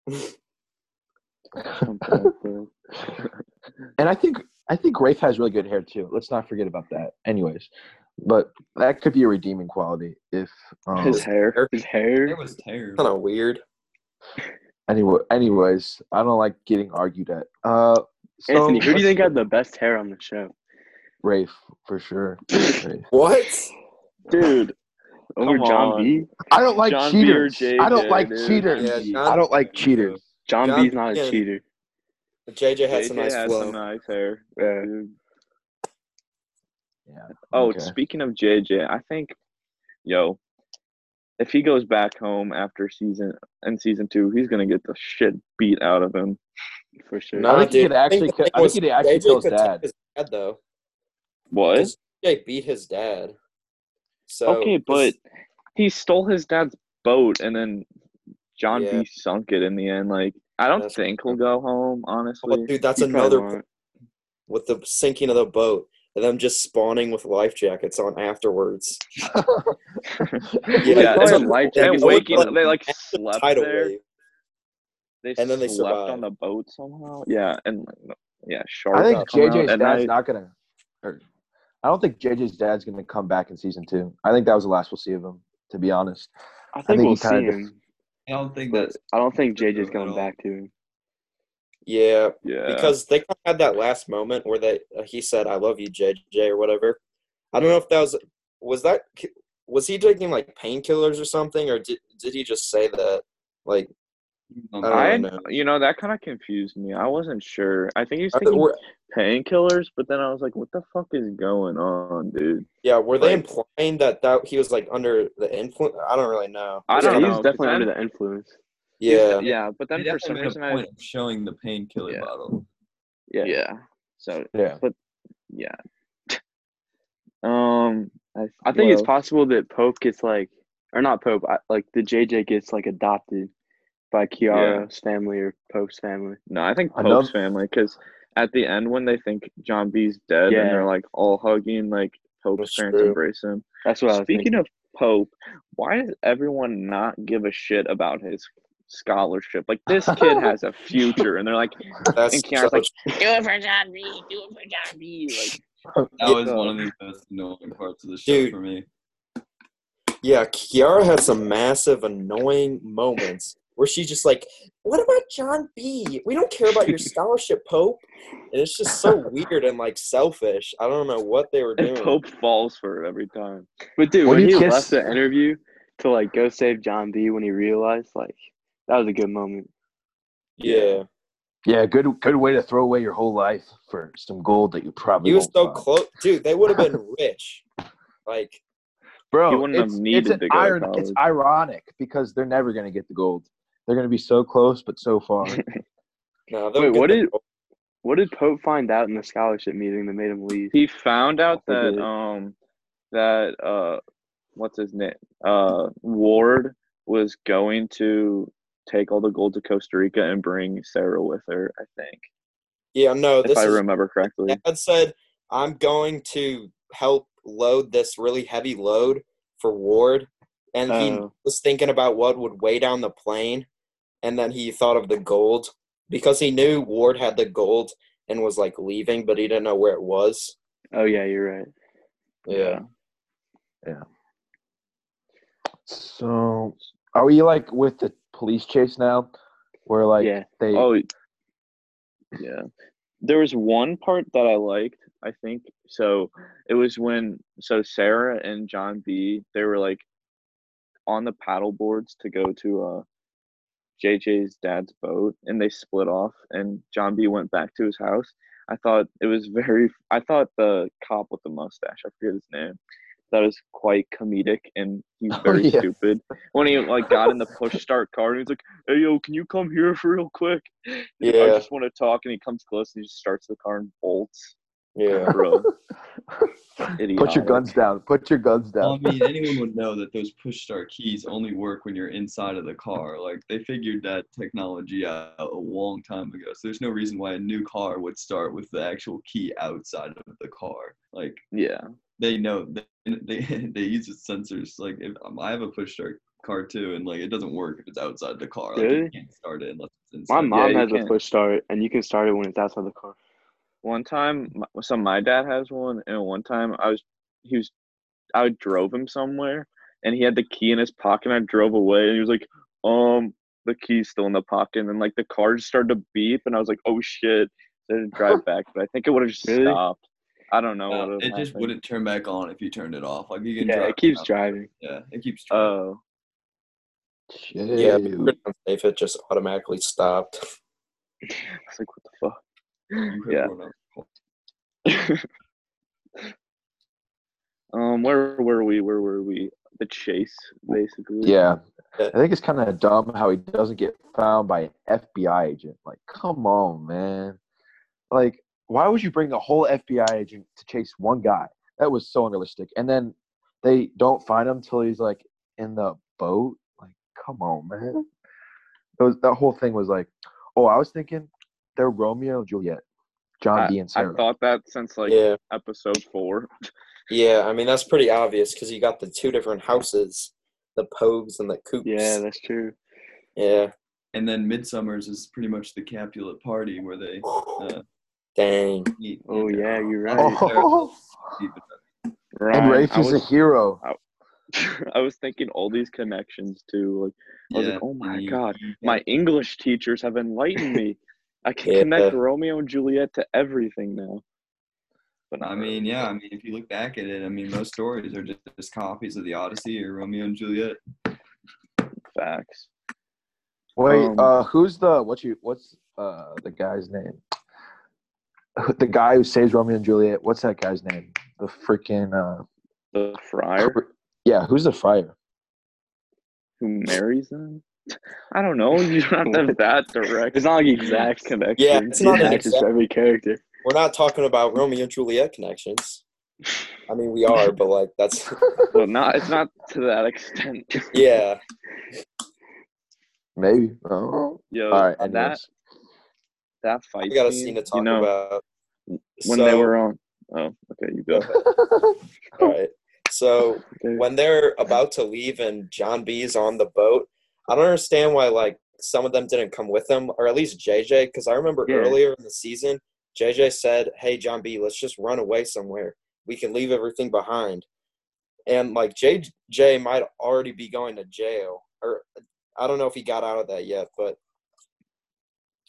it. Something like that. And I think I think Rafe has really good hair too. Let's not forget about that. Anyways, but that could be a redeeming quality if um, His hair. His hair. It was terrible. Kind of weird. anyway. Anyways, I don't like getting argued at. Uh, so Anthony, who do you think had the best hair on the show? Rafe for sure. Rafe. What? Dude, Over Come John on. B. I don't like John cheaters. I don't like dude. cheaters. Yeah, John- I don't like cheaters. John, John B's not a and- cheater. JJ had some nice has flow. some nice hair. Yeah. dude. Yeah. Oh, okay. speaking of JJ, I think, yo, if he goes back home after season and season two, he's gonna get the shit beat out of him. For sure. Nah, I think he could actually the kill- thing I think he'd actually JJ kill his dad. His dad though. What? Just- JJ beat his dad. So okay, but he stole his dad's boat and then John Yeah. B sunk it in the end. Like, I don't That's think he'll go home. Well, Honestly, dude, that's He another with the sinking of the boat and them just spawning with life jackets on afterwards. yeah, probably and, have life and jackets waking, the they like slept there. wave. They And then they slept on the boat somehow. Yeah, and yeah, sharks. I think come out JJ's dad's night. not gonna. Or, I don't think JJ's dad's gonna come back in season two. I think that was the last we'll see of him. To be honest, I think think we'll see kinda him, I don't think but that's I don't think JJ's at going back to him. Yeah, Yeah, because they kind of had that last moment where they uh, he said "I love you, JJ" or whatever. I don't know if that was was that was he taking like painkillers or something, or did did he just say that? Like I know. you know, that kind of confused me. I wasn't sure. I think he was I taking painkillers, but then I was like, "What the fuck is going on, dude?" yeah, were they Like- implying that that he was like under the influence? I don't really know. I don't he's know, 'cause definitely under the influence. Yeah, yeah, but then for some reason, made a I, point of showing the painkiller Yeah. bottle. Yeah. yeah. So yeah. but yeah. Um, I, I think it's possible that Pope gets like, or not Pope, I- like the JJ gets like adopted by Kiara's family or Pope's family. No, I think Another- Pope's family because at the end when they think John B's dead Yeah. and they're like all hugging, like Pope's That's parents true. embrace him. That's what I was Speaking of Pope, why does everyone not give a shit about his scholarship? Like this kid has a future, and they're like, that's and Kiara's so like, do it for John B, do it for John B. Like, That was one of the most annoying parts of the show Dude. for me. Yeah, Kiara had some massive annoying moments where she's just like, "What about John B? We don't care about your scholarship, Pope." And it's just so weird and like selfish. I don't know what they were and doing. Pope falls for it every time. But dude, When when, he kiss- left the interview to like go save John B when he realized, like, that was a good moment. Yeah, Yeah, good good way to throw away your whole life for some gold that you probably he was won't so close, dude. They would have been rich. Like, Bro, He wouldn't have it's, needed it's, to an iron, it's ironic because they're never going to get the gold. They're going to be so close, but so far. no, Wait, what did- gold. What did Pope find out in the scholarship meeting that made him leave? He found out that um that uh what's his name uh Ward was going to take all the gold to Costa Rica and bring Sarah with her. I think Yeah, no, if this I is remember correctly. Dad said, I'm going to help load this really heavy load for Ward. And he Oh. was thinking about what would weigh down the plane. And then he thought of the gold because he knew Ward had the gold and was like leaving, but he didn't know where it was. Oh yeah, you're right. Yeah. Yeah. So, are we like with the police chase now? Where like yeah. they Oh, yeah. there was one part that I liked. I think so. It was when so Sarah and John B. They were like on the paddle boards to go to uh JJ's dad's boat, and they split off, and John B. went back to his house. I thought it was very. I thought the cop with the mustache. I forget his name. That was quite comedic, and he's Oh, very yeah. stupid. When he like got in the push start car, and he's like, "Hey yo, can you come here for real quick?" I just want to talk, and he comes close and he just starts the car and bolts. Yeah. Bro, Put your guns down. Put your guns Well, I mean, anyone would know that those push start keys only work when you're inside of the car. Like they figured that technology out a long time ago. So there's no reason why a new car would start with the actual key outside of the car. Like Yeah, they know they they, they use its sensors. Like if um, I have a push start car too, and like it doesn't work if it's outside the car. Like Really? you can't start it unless it's inside. My mom you has a push start, and you can start it when it's outside the car. One time, my- so my dad has one, and one time I was, he was, I drove him somewhere, and he had the key in his pocket. and I drove away, and he was like, "Um, the key's still in the pocket." And then like the car just started to beep, and I was like, "Oh shit!" So I had to drive back, but I think it would have just Really? stopped. I don't know. Uh, what it just wouldn't turn back on if you turned it off. Like you can. Yeah, drive it keeps around. driving. Yeah, it keeps. driving. Oh, Shit. Yeah, if. It just automatically stopped. I was like, "What the fuck?" Yeah. One of- Um, where were we? Where were we? The chase, basically. Yeah. Yeah. I think it's kind of dumb how he doesn't get found by an FBI agent. Like, come on, man. Like, why would you bring a whole FBI agent to chase one guy? That was so unrealistic. And then they don't find him till he's like in the boat. Like, come on, man. It was that whole thing was like, oh, I was thinking they're Romeo and Juliet, John I, B. and I thought that since like yeah. episode four. Yeah. I mean, that's pretty obvious because you got the two different houses, the Pogues and the Kooks. Yeah, that's true. Yeah. And then Midsummer's is pretty much the Capulet party where they uh, Dang. meet. Oh and, yeah, you're right. oh, Stephen- and Rafe I is a hero. I was thinking all these connections too. Like I was Yeah, like, oh my you- god, you my got- English teachers have enlightened me. I can Yeah. connect Romeo and Juliet to everything now. But I mean, yeah. I mean, if you look back at it, I mean, most stories are just, just copies of the Odyssey or Romeo and Juliet. facts. Wait, Um, uh, who's the what's you what's uh the guy's name? The guy who saves Romeo and Juliet. What's that guy's name? The freaking uh, The friar yeah. Who's the friar? who marries them. I don't know. You don't have have that direct. It's not like exact connection. Yeah, it's not It an matches exact- every character. We're not talking about Romeo and Juliet connections. I mean, we are, but like that's Well, not it's not to that extent. yeah. Maybe. Oh. Yo, All right. that anyways. that fight. We got a scene, scene to you talk know, about. when they were on. Oh, okay, you go. All right. So Okay. when they're about to leave and John B is on the boat, I don't understand why like some of them didn't come with them, or at least JJ, because I remember Yeah. earlier in the season, JJ said, "Hey, John B, let's just run away somewhere. We can leave everything behind." And like JJ might already be going to jail, or I don't know if he got out of that yet, but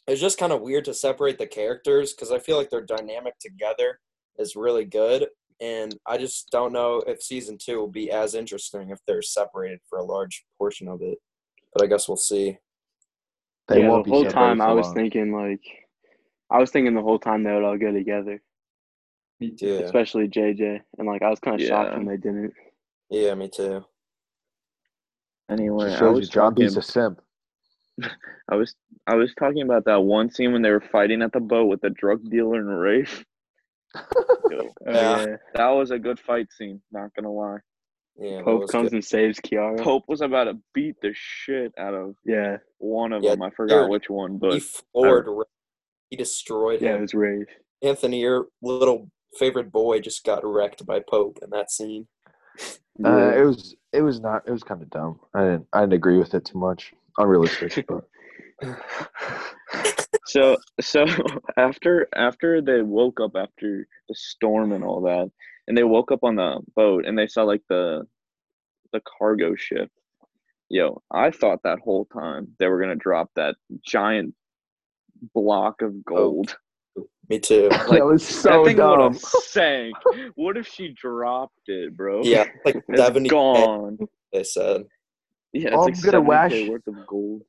it's just kind of weird to separate the characters because I feel like their dynamic together is really good and I just don't know if season two will be as interesting if they're separated for a large portion of it. But I guess we'll see. They yeah, won't the whole time I was long. thinking like, I was thinking the whole time they would all go together, Me too. Especially JJ, and like I was kind of shocked when they didn't. yeah, me too. Anyway, Just I shows you was John talking. A simp. I was I was talking about that one scene when they were fighting at the boat with the drug dealer and Rafe. Yo, Yeah. that was a good fight scene. Not gonna lie. Yeah, Pope comes good. and saves Kiara. Pope was about to beat the shit out of Yeah, one of Yeah, them. I forgot which one, but he but floored. Ray. He destroyed yeah, it was Rafe. Anthony, your little favorite boy, just got wrecked by Pope in that scene. Uh, yeah. it was it was not it was kind of dumb. I didn't I didn't agree with it too much. Unrealistic. but so so after after they woke up after the storm and all that, and they woke up on the boat and they saw like the the cargo ship. Yo, I thought that whole time they were gonna drop that giant block of gold. Me too. Like, that was so that thing would dumb. have sank. What if she dropped it, bro? Yeah, like it's 70 gone. they said. Yeah, Oh, it's I'm gonna like 70K wash- worth of gold.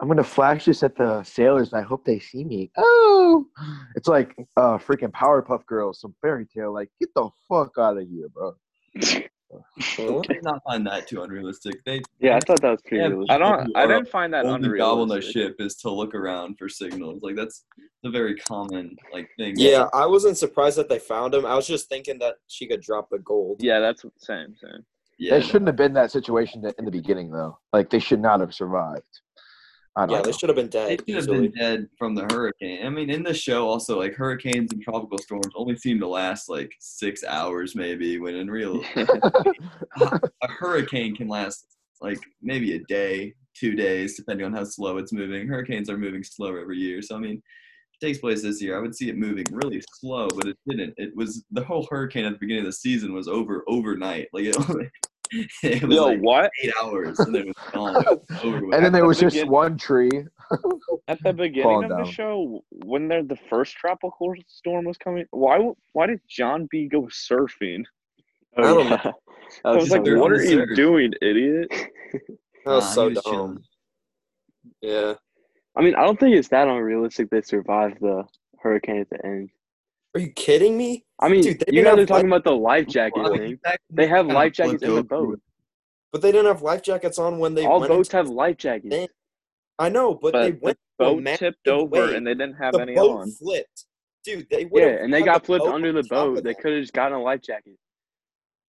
I'm gonna flash this at the sailors, and I hope they see me. Oh, it's like uh freaking Powerpuff Girls, some fairy tale. Like, get the fuck out of here, bro. I did not find that too unrealistic. They Yeah, I thought that was pretty Yeah, realistic. I don't. I didn't find that only job on the ship is to look around for signals. Like that's a very common like thing. Yeah, I wasn't surprised that they found him. I was just thinking that she could drop the gold. Yeah, that's same same. yeah. They shouldn't have been that situation in the beginning, though. Like, they should not have survived. I don't Yeah, know. they should have been dead. They dead should have easily. been dead from the hurricane. I mean, in the show, also like hurricanes and tropical storms only seem to last like six hours, maybe. When in real, a hurricane can last like maybe a day, two days, depending on how slow it's moving. Hurricanes are moving slower every year, so I mean, if it takes place this year. I would see it moving really slow, but it didn't. It was the whole hurricane at the beginning of the season was over overnight. Like it, it was Yo, like what? eight hours, and then it was gone. It was over with. and then there was the just begin- one tree. At the beginning Falling of the down. show, when there the first tropical storm was coming, why why did John B go surfing? Oh, I don't yeah. know. That I was like, "What are you surf. doing, idiot?" That was Nah, so was dumb. chilling. Yeah. I mean, I don't think it's that unrealistic they survived the hurricane at the end. Are you kidding me? I mean, Dude, you didn't guys have are talking life- about the life jacket Well, thing. that They have life jackets in the boat. But they didn't have life jackets on when they All went boats have life jackets. They- I know, but, they But went the to boat massive tipped over wave. and they didn't have the any boat on. flipped. Dude, they Yeah, and they got the flipped under the boat. They could have just gotten a life jacket.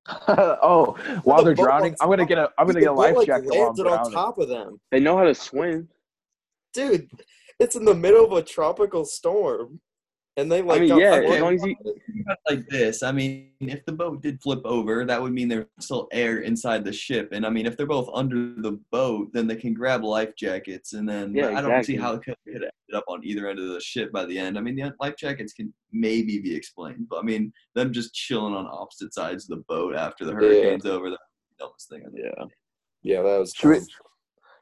oh, while the they're drowning, I'm gonna get a I'm Dude, gonna get a the boat, life like, jacket while I'm landed on drowning. top of them. They know how to swim. Dude, it's in the middle of a tropical storm. And they like mean, got yeah, flooded. as long as you Think about it like this. I mean, if the boat did flip over, that would mean there's still air inside the ship. And I mean, if they're both under the boat, then they can grab life jackets. And then Yeah, I don't see how it could have ended up on either end of the ship by the end. I mean, the life jackets can maybe be explained, but I mean, them just chilling on opposite sides of the boat after the Yeah. hurricane's over, that's the dumbest thing. Yeah. Yeah, that was Should we,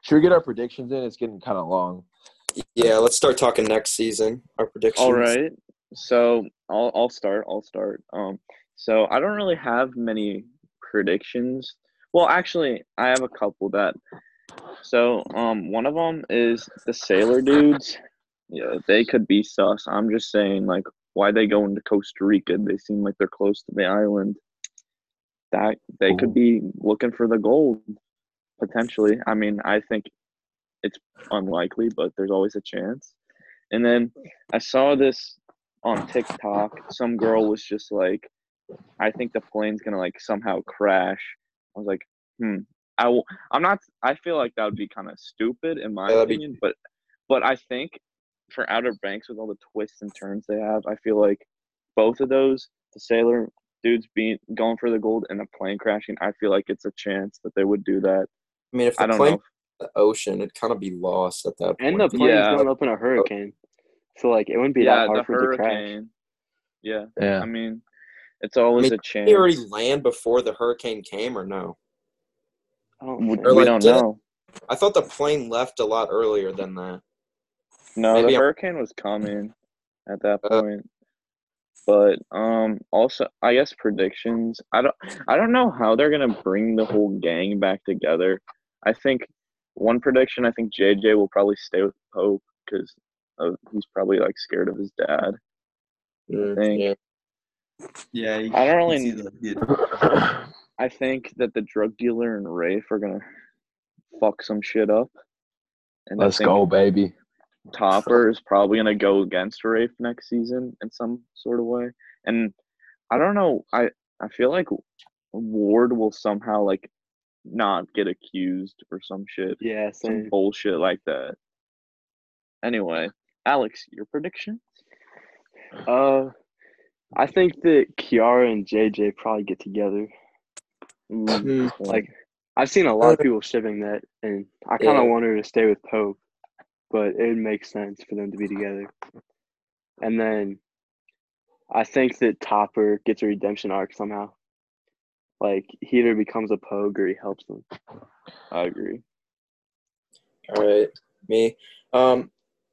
should we get our predictions in? It's getting kind of long. Yeah, let's start talking next season. Our predictions. All right. So I'll I'll start. I'll start. Um. So I don't really have many predictions. Well, actually, I have a couple that. So um, one of them is the sailor dudes. Yeah, they could be sus. I'm just saying, like, why they go into Costa Rica? They seem like they're close to the island. That they Ooh. could be looking for the gold, potentially. I mean, I think it's unlikely, but there's always a chance. And then I saw this on TikTok. Some girl was just like, I think the plane's gonna like somehow crash. I was like, hmm. I w- I'm not. I feel like that would be kind of stupid in my that'd be- opinion, but but I think for Outer Banks with all the twists and turns they have, I feel like both of those, the sailor dudes being going for the gold and the plane crashing, I feel like it's a chance that they would do that. I mean, if I the don't plane know. The ocean, it'd kind of be lost at that point. and the plane's Yeah. going up in a hurricane, so like it wouldn't be yeah, that hard the for it to crash. Yeah, Yeah. I mean, it's always mean, a chance. Did he already land before the hurricane came, or no? I don't we think- Or, we don't did it- know. I thought the plane left a lot earlier than that. No, Maybe the I'm- hurricane was coming at that Uh, point. But um also I guess predictions. I don't I don't know how they're gonna bring the whole gang back together. I think one prediction I think JJ will probably stay with Pope because he's probably like scared of his dad. Mm, think- yeah. Yeah, you I don't really see the- the- I think that the drug dealer and Rafe are gonna fuck some shit up. And Let's go, baby. Topper is probably gonna go against Rafe next season in some sort of way. And I don't know. I I feel like Ward will somehow like not get accused or some shit, Yeah, some bullshit like that. Anyway, Alex, your prediction? Uh, I think that Kiara and JJ probably get together. Mm, Like, I've seen a lot of people shipping that, and I kind of Yeah. want her to stay with Pope, but it would make sense for them to be together. And then I think that Topper gets a redemption arc somehow. Like, he either becomes a Pogue or he helps them. I agree. All right, me. Um,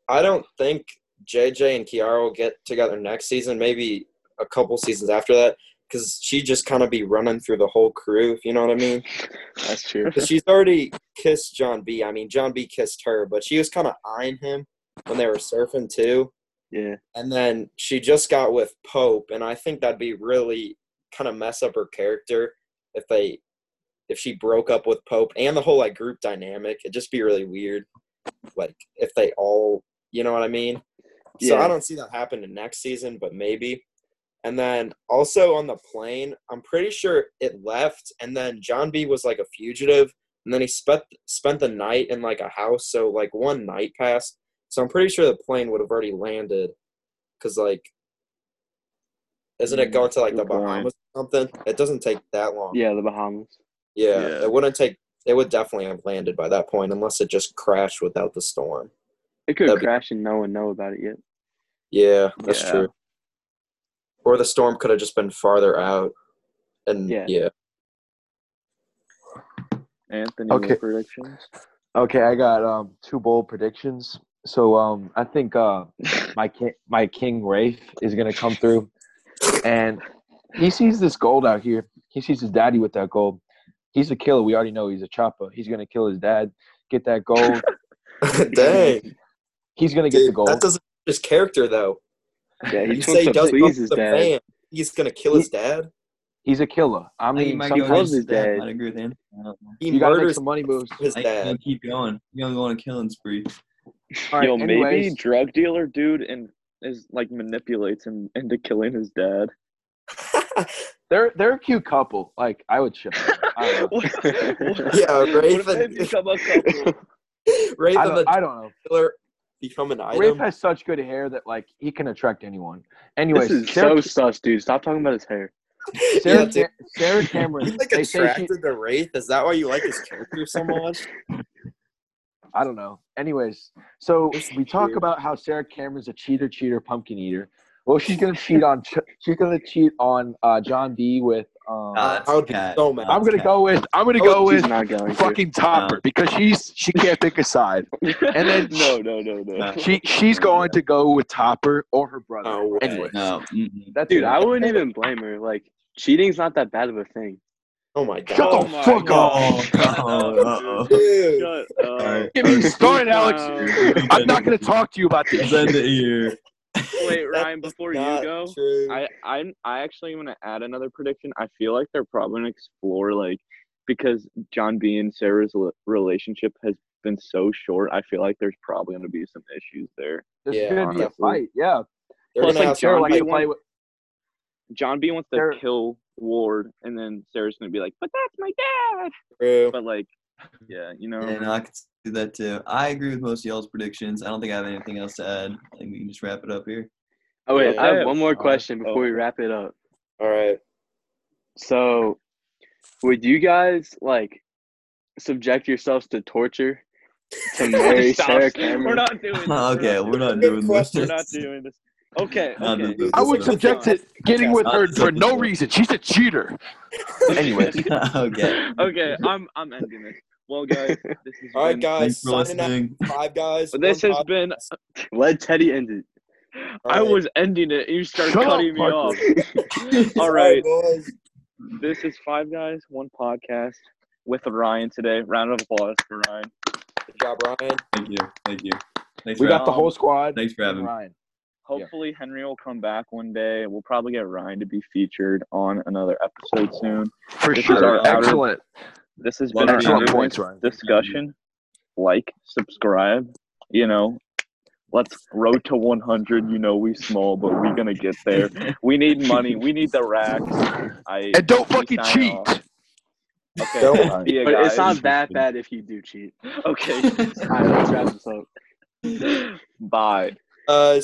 I don't think JJ and Kiara will get together next season, maybe a couple seasons after that, because she just kind of be running through the whole crew. If you know what I mean? That's true. 'Cause she's already kissed John B. I mean, John B. kissed her, but she was kind of eyeing him when they were surfing too. Yeah. And then she just got with Pope, and I think that'd be really kind of mess up her character if they if she broke up with Pope and the whole like group dynamic. It'd just be really weird. Like if they all, you know what I mean? Yeah. So I don't see that happening next season, but maybe. And then also on the plane, I'm pretty sure it left, and then John B was like a fugitive, and then he spent spent the night in like a house. So like one night passed. So I'm pretty sure the plane would have already landed, cause like, isn't it Mm, going to like the. Bahamas something? It doesn't take that long. Yeah, the Bahamas. Yeah, Yeah. it wouldn't take. It would definitely have landed by that point, unless it just crashed without the storm. It could That'd be- crash and no one know about it yet. Yeah, that's Yeah. true. Or the storm could have just been farther out, and Yeah. yeah. Anthony, Okay. what predictions? Okay, I got um two bold predictions. So um I think uh my king my king Rafe is gonna come through and he sees this gold out here. He sees his daddy with that gold. He's a killer. We already know he's a chopper. He's gonna kill his dad, get that gold. Dang, He's gonna get the gold. that doesn't his character though. Yeah, he You say he to does please please his dad. fan. He's gonna kill his dad. He's a killer. I I think he mean, might go sometimes against his his dad. dad. I agree with him. I don't know. He you gotta make murders some money moves. his I think gonna dad. keep going. He's gonna go on a killing spree. All right, Yo, maybe drug dealer dude and is like manipulates him into killing his dad. they're they're a cute couple. Like I would show. I don't. What- Yeah, what Rafe and- become a couple? Rafe I don't, the I don't know. killer become an Rafe item. has such good hair that like he can attract anyone. Anyways, This is Sarah, so sus, dude. Stop talking about his hair. Sarah, Yeah, dude. Sarah Cameron. You like they say she, attracted to Rafe? Is that why you like his character so much? I don't know. Anyways, so we talk about how Sarah Cameron's a cheater, cheater, pumpkin eater. Well, she's gonna cheat on she's gonna cheat on uh, John B with. Um, Uh, that's I would be cat. so mad. I'm gonna cat. go with I'm gonna Oh, go He's with not going to. fucking Topper because she's she can't pick a side. And then no, no, no, no. No. She she's going to go with Topper or her brother. No way. Anyway, No. mm-mm. that's Dude, it. I wouldn't even blame her. Like, cheating's not that bad of a thing. Oh my god. Shut Oh the my fuck God. up. Oh, oh, uh-oh. Dude. Shut up. Alright. Get me started, Alex. I'm not gonna talk to you about this. Send it here. Wait, Ryan, before you go, true. I I I actually want to add another prediction. I feel like they're probably gonna explore like because John B and Sarah's l- relationship has been so short. I feel like there's probably gonna be some issues there. There's Yeah, gonna be a fight. Yeah. They're Plus, like, Sarah John likes B to wants- play with. John B wants to Sarah- kill Ward, and then Sarah's gonna be like, "But that's my dad." true. But like, yeah, you know, And I could do that too. I agree with most of y'all's predictions. I don't think I have anything else to add. I think we can just wrap it up here. Oh, wait, Yeah, I I have have- one more uh, question before we oh. wrap it up. All right. So, would you guys, like, subject yourselves to torture to marry Stop. Sarah We're not doing this. okay, we're not doing this. We're not doing this. Okay, okay. I would subject it getting with her for no reason. She's a cheater. Anyways, okay. Okay, I'm I'm ending this. Well, guys, this has All right, guys. Thanks for Signing out. listening. Five guys. This one has been. Let Teddy end it. I All right. was ending it, and you started Shut up, cutting me off. All right, boys. this is Five Guys, One Podcast with Ryan today. Round of applause for Ryan. Good job, Ryan. Thank you. Thank you. Thanks we for got the Um, whole squad. Thanks for having. Ryan. Hopefully, Henry will come back one day. We'll probably get Ryan to be featured on another episode soon. For This sure. our outer- Excellent. This has Love been our being Excellent points, Ryan. discussion. Like, subscribe. You know, let's road to 100. You know, we small, but we're gonna get there. We need money. We need the racks. I And don't fucking cheat. off. Okay, Don't- see ya, But it's not that bad if you do cheat. Okay, All right, let's wrap this up. bye. Uh,